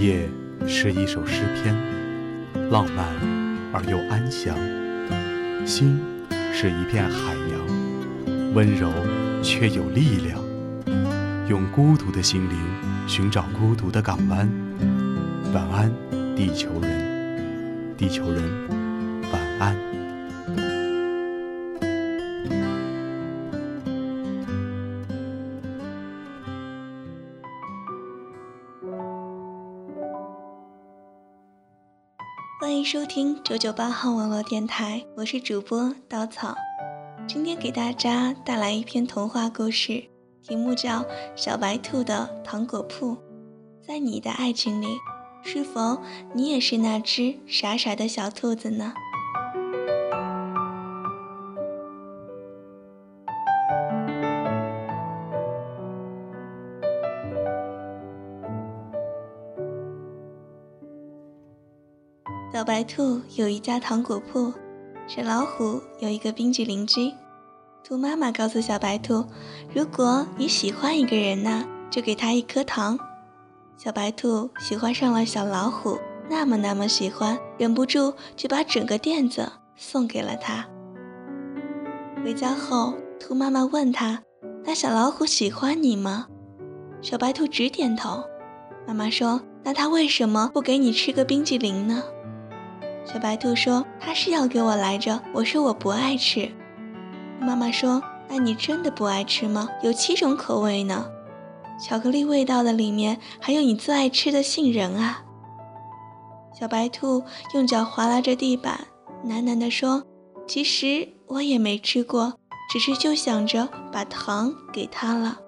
夜是一首诗篇，浪漫而又安详；心是一片海洋，温柔却有力量。用孤独的心灵寻找孤独的港湾。晚安，地球人，地球人，晚安。欢迎收听九九八号网络电台，我是主播稻草。今天给大家带来一篇童话故事。题目叫《小白兔的糖果铺》。在你的爱情里，是否你也是那只傻傻的小兔子呢？小白兔有一家糖果铺，小老虎有一个冰激凌机。兔妈妈告诉小白兔：“如果你喜欢一个人呢，就给他一颗糖。”小白兔喜欢上了小老虎，那么那么喜欢，忍不住就把整个垫子送给了他。回家后，兔妈妈问他：“那小老虎喜欢你吗？”小白兔直点头。妈妈说：“那他为什么不给你吃个冰激凌呢？”小白兔说：“他是要给我来着，我说我不爱吃。”妈妈说：“那你真的不爱吃吗？有七种口味呢，巧克力味道的里面还有你最爱吃的杏仁啊。”小白兔用脚划拉着地板，喃喃地说：“其实我也没吃过，只是就想着把糖给他了。”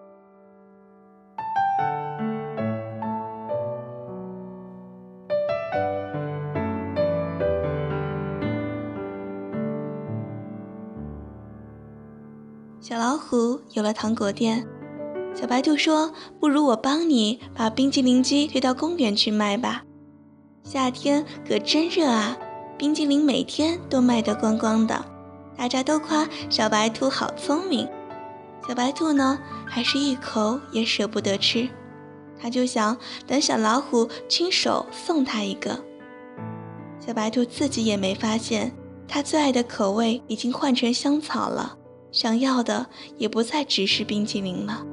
有了糖果店，小白兔说：“不如我帮你把冰激凌机推到公园去卖吧。夏天可真热啊，冰激凌每天都卖得光光的，大家都夸小白兔好聪明。小白兔呢，还是一口也舍不得吃，他就想等小老虎亲手送他一个。小白兔自己也没发现，他最爱的口味已经换成香草了。”想要的也不再只是冰淇淋了。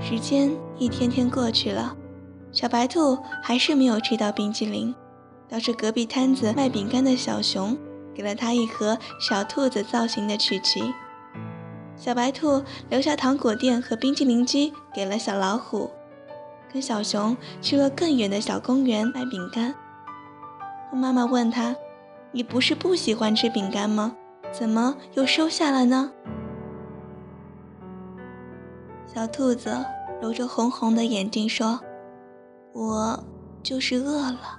时间一天天过去了，小白兔还是没有吃到冰淇淋，倒是隔壁摊子卖饼干的小熊给了他一盒小兔子造型的曲奇。小白兔留下糖果店和冰淇淋机给了小老虎，跟小熊去了更远的小公园卖饼干。兔妈妈问他。你不是不喜欢吃饼干吗？怎么又收下了呢？小兔子揉着红红的眼睛说：“我就是饿了。”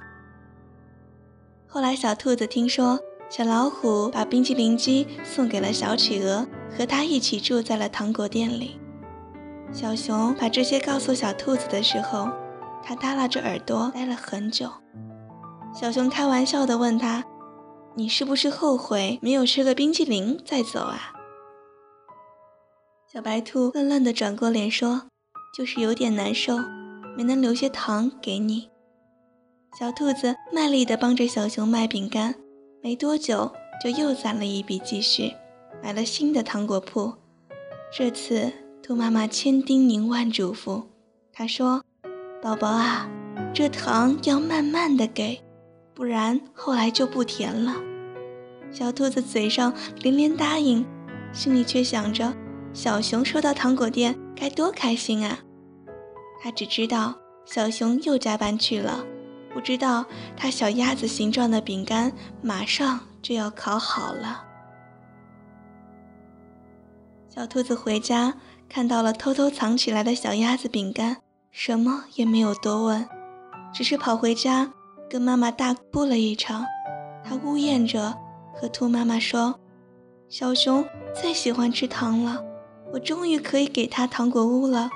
后来，小兔子听说小老虎把冰淇淋机送给了小企鹅，和他一起住在了糖果店里。小熊把这些告诉小兔子的时候，它耷拉着耳朵待了很久。小熊开玩笑地问他。你是不是后悔没有吃个冰淇淋再走啊？小白兔愣愣地转过脸说：“就是有点难受，没能留些糖给你。”小兔子卖力地帮着小熊卖饼干，没多久就又攒了一笔积蓄，买了新的糖果铺。这次兔妈妈千叮咛万嘱咐，她说：“宝宝啊，这糖要慢慢的给。”不然后来就不甜了。小兔子嘴上连连答应，心里却想着小熊收到糖果店该多开心啊！他只知道小熊又加班去了，不知道他小鸭子形状的饼干马上就要烤好了。小兔子回家看到了偷偷藏起来的小鸭子饼干，什么也没有多问，只是跑回家。跟妈妈大哭了一场，他呜咽着和兔妈妈说：“小熊最喜欢吃糖了，我终于可以给他糖果屋了，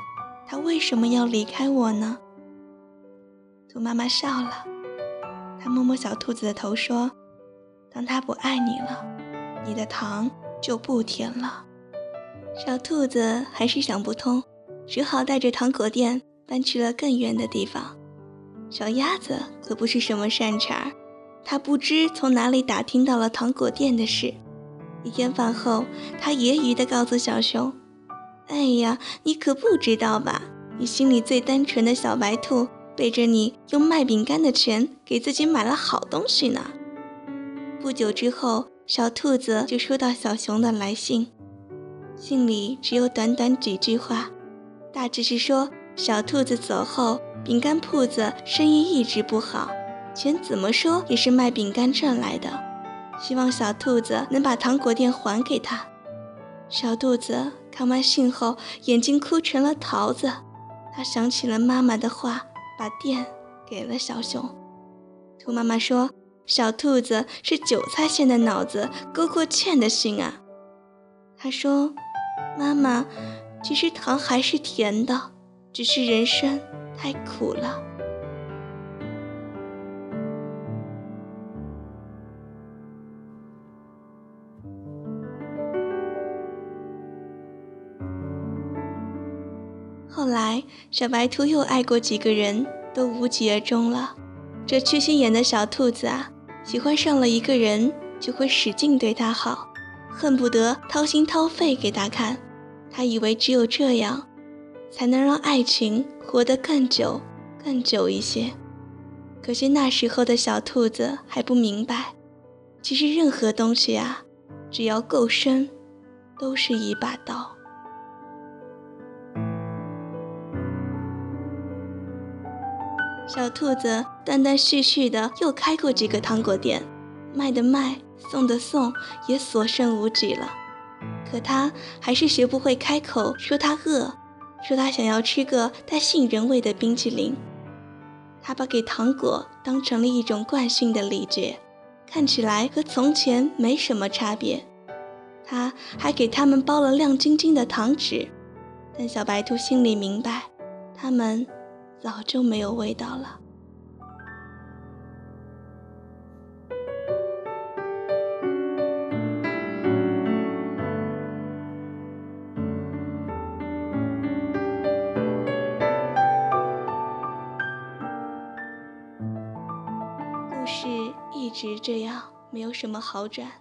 他为什么要离开我呢？”兔妈妈笑了，她摸摸小兔子的头说：“当他不爱你了，你的糖就不甜了。”小兔子还是想不通，只好带着糖果店搬去了更远的地方。小鸭子可不是什么善茬儿，它不知从哪里打听到了糖果店的事。一天饭后，它揶揄地告诉小熊：“哎呀，你可不知道吧？你心里最单纯的小白兔，背着你用卖饼干的钱给自己买了好东西呢。”不久之后，小兔子就收到小熊的来信，信里只有短短几句话，大致是说小兔子走后。饼干铺子生意一直不好，钱怎么说也是卖饼干赚来的。希望小兔子能把糖果店还给他。小兔子看完信后，眼睛哭成了桃子。他想起了妈妈的话，把店给了小熊。兔妈妈说：“小兔子是韭菜馅的脑子，勾过芡的心啊。”他说：“妈妈，其实糖还是甜的，只是人生。”太苦了。后来，小白兔又爱过几个人，都无疾而终了。这缺心眼的小兔子啊，喜欢上了一个人，就会使劲对他好，恨不得掏心掏肺给他看。他以为只有这样。才能让爱情活得更久、更久一些。可惜那时候的小兔子还不明白，其实任何东西啊，只要够深，都是一把刀。小兔子断断续续的又开过几个糖果店，卖的卖，送的送，也所剩无几了。可他还是学不会开口说他饿。说他想要吃个带杏仁味的冰淇淋，他把给糖果当成了一种惯性的礼节，看起来和从前没什么差别。他还给他们包了亮晶晶的糖纸，但小白兔心里明白，他们早就没有味道了。直这样，没有什么好转。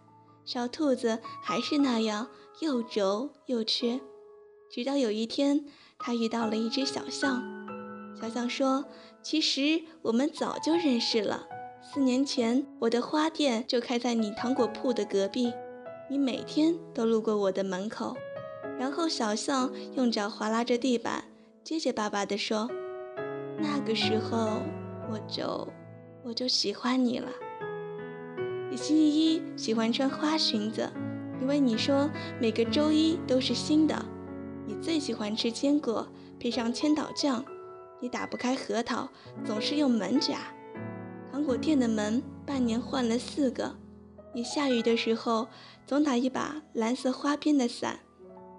小兔子还是那样又轴又缺。直到有一天，它遇到了一只小象。小象说：“其实我们早就认识了。四年前，我的花店就开在你糖果铺的隔壁，你每天都路过我的门口。”然后小象用脚划拉着地板，结结巴巴地说：“那个时候，我就我就喜欢你了。”你星期一喜欢穿花裙子，因为你说每个周一都是新的。你最喜欢吃坚果，配上千岛酱。你打不开核桃，总是用门夹。糖果店的门半年换了四个。你下雨的时候总打一把蓝色花边的伞。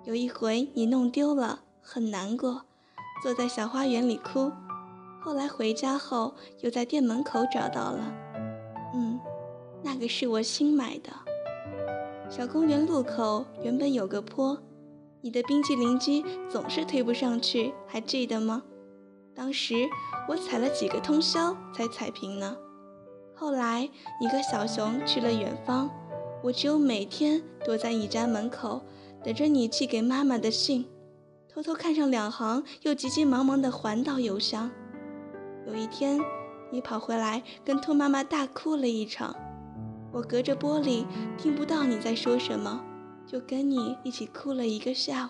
有一回你弄丢了，很难过，坐在小花园里哭。后来回家后又在店门口找到了。那个是我新买的。小公园路口原本有个坡，你的冰淇淋机总是推不上去，还记得吗？当时我踩了几个通宵才踩平呢。后来你和小熊去了远方，我只有每天躲在你家门口，等着你寄给妈妈的信，偷偷看上两行，又急急忙忙地还到邮箱。有一天，你跑回来跟兔妈妈大哭了一场。我隔着玻璃听不到你在说什么，就跟你一起哭了一个下午。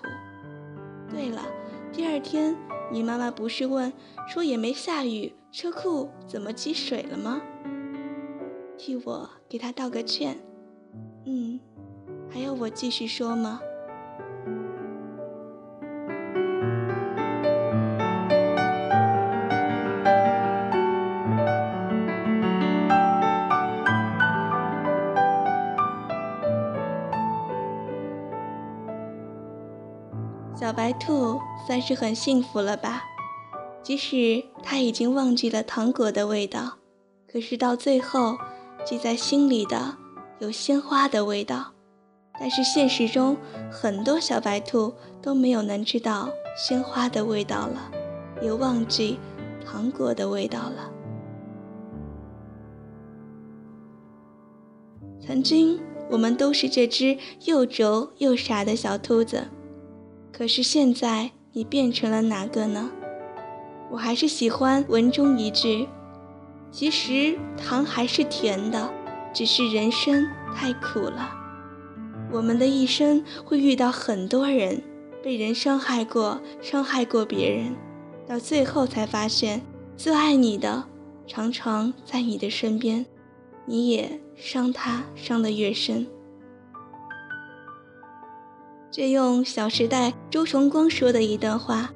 对了，第二天你妈妈不是问说也没下雨，车库怎么积水了吗？替我给她道个歉。嗯，还要我继续说吗？小白兔算是很幸福了吧？即使它已经忘记了糖果的味道，可是到最后，记在心里的有鲜花的味道。但是现实中，很多小白兔都没有能吃到鲜花的味道了，也忘记糖果的味道了。曾经，我们都是这只又轴又傻的小兔子。可是现在，你变成了哪个呢？我还是喜欢文中一句：“其实糖还是甜的，只是人生太苦了。”我们的一生会遇到很多人，被人伤害过，伤害过别人，到最后才发现，最爱你的常常在你的身边。你也伤他，伤得越深。借用《小时代》周崇光说的一段话：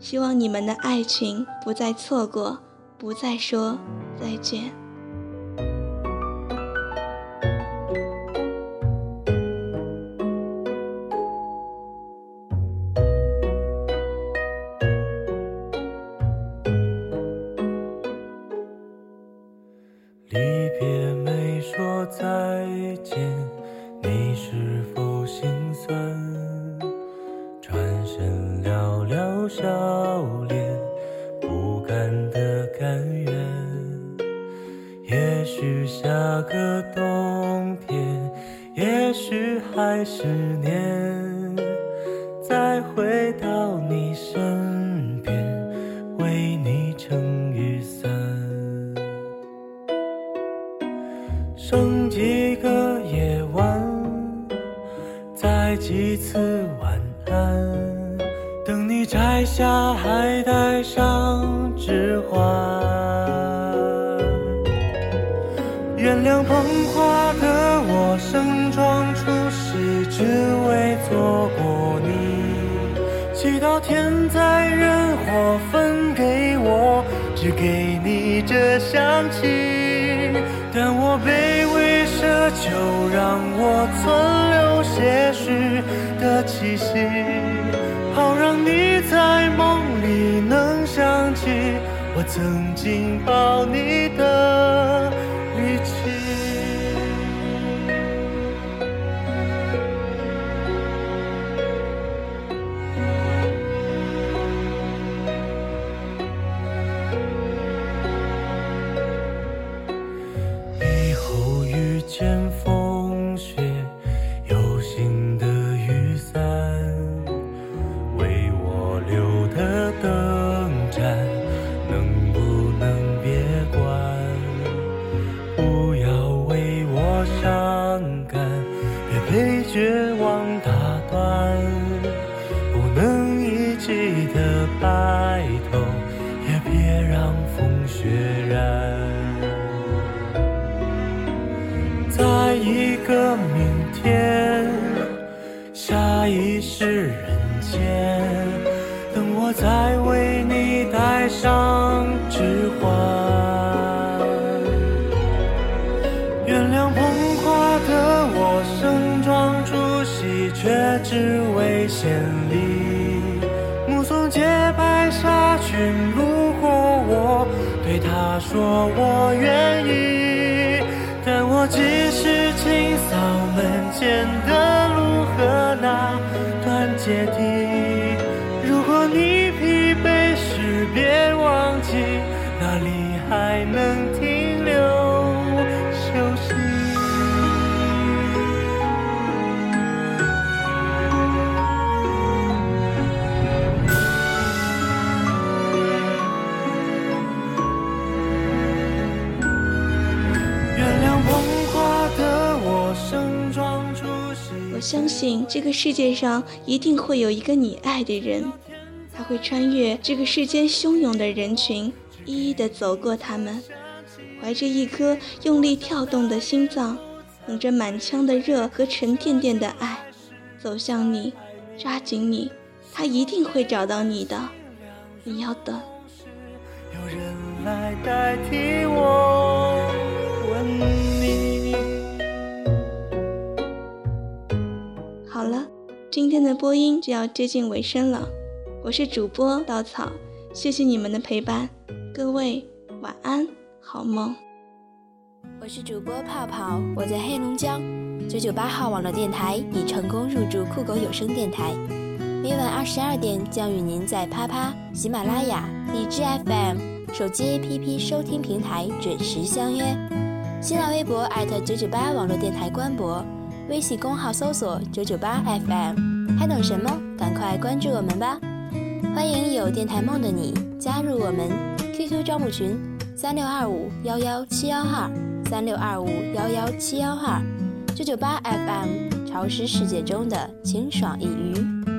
希望你们的爱情不再错过，不再说再见。几次晚安，等你摘下，还戴上指环，原谅捧花的我盛装出。只为错过你，祈祷天灾人祸分给我，只给你这香气。但我卑微奢求，让我存些许的气息，好让你在梦里能想起我曾经抱你的一个明天，下一世人间，等我再为你戴上指环。原谅捧花的我，盛装出席，却只为献礼。目送洁白纱裙路过我，对他说我愿意，但我记。扫门前的路和那段阶梯。相信这个世界上一定会有一个你爱的人，他会穿越这个世间汹涌的人群，一一的走过他们，怀着一颗用力跳动的心脏，捧着满腔的热和沉甸甸的爱，走向你，抓紧你，他一定会找到你的，你要等。有人来代替我。播音就要接近尾声了，我是主播稻草，谢谢你们的陪伴，各位晚安，好梦。我是主播泡泡，我在黑龙江九九八号网络电台已成功入驻酷狗有声电台。每晚二十二点将与您在啪啪、喜马拉雅、荔枝 FM、手机 APP 收听平台准时相约。新浪微博九九八网络电台官博，微信公号搜索九九八 FM，还等什么？赶快关注我们吧！欢迎有电台梦的你加入我们 QQ 招募群三六二五幺幺七幺二三六二五幺幺七幺二九九八 FM，潮湿世界中的清爽一隅。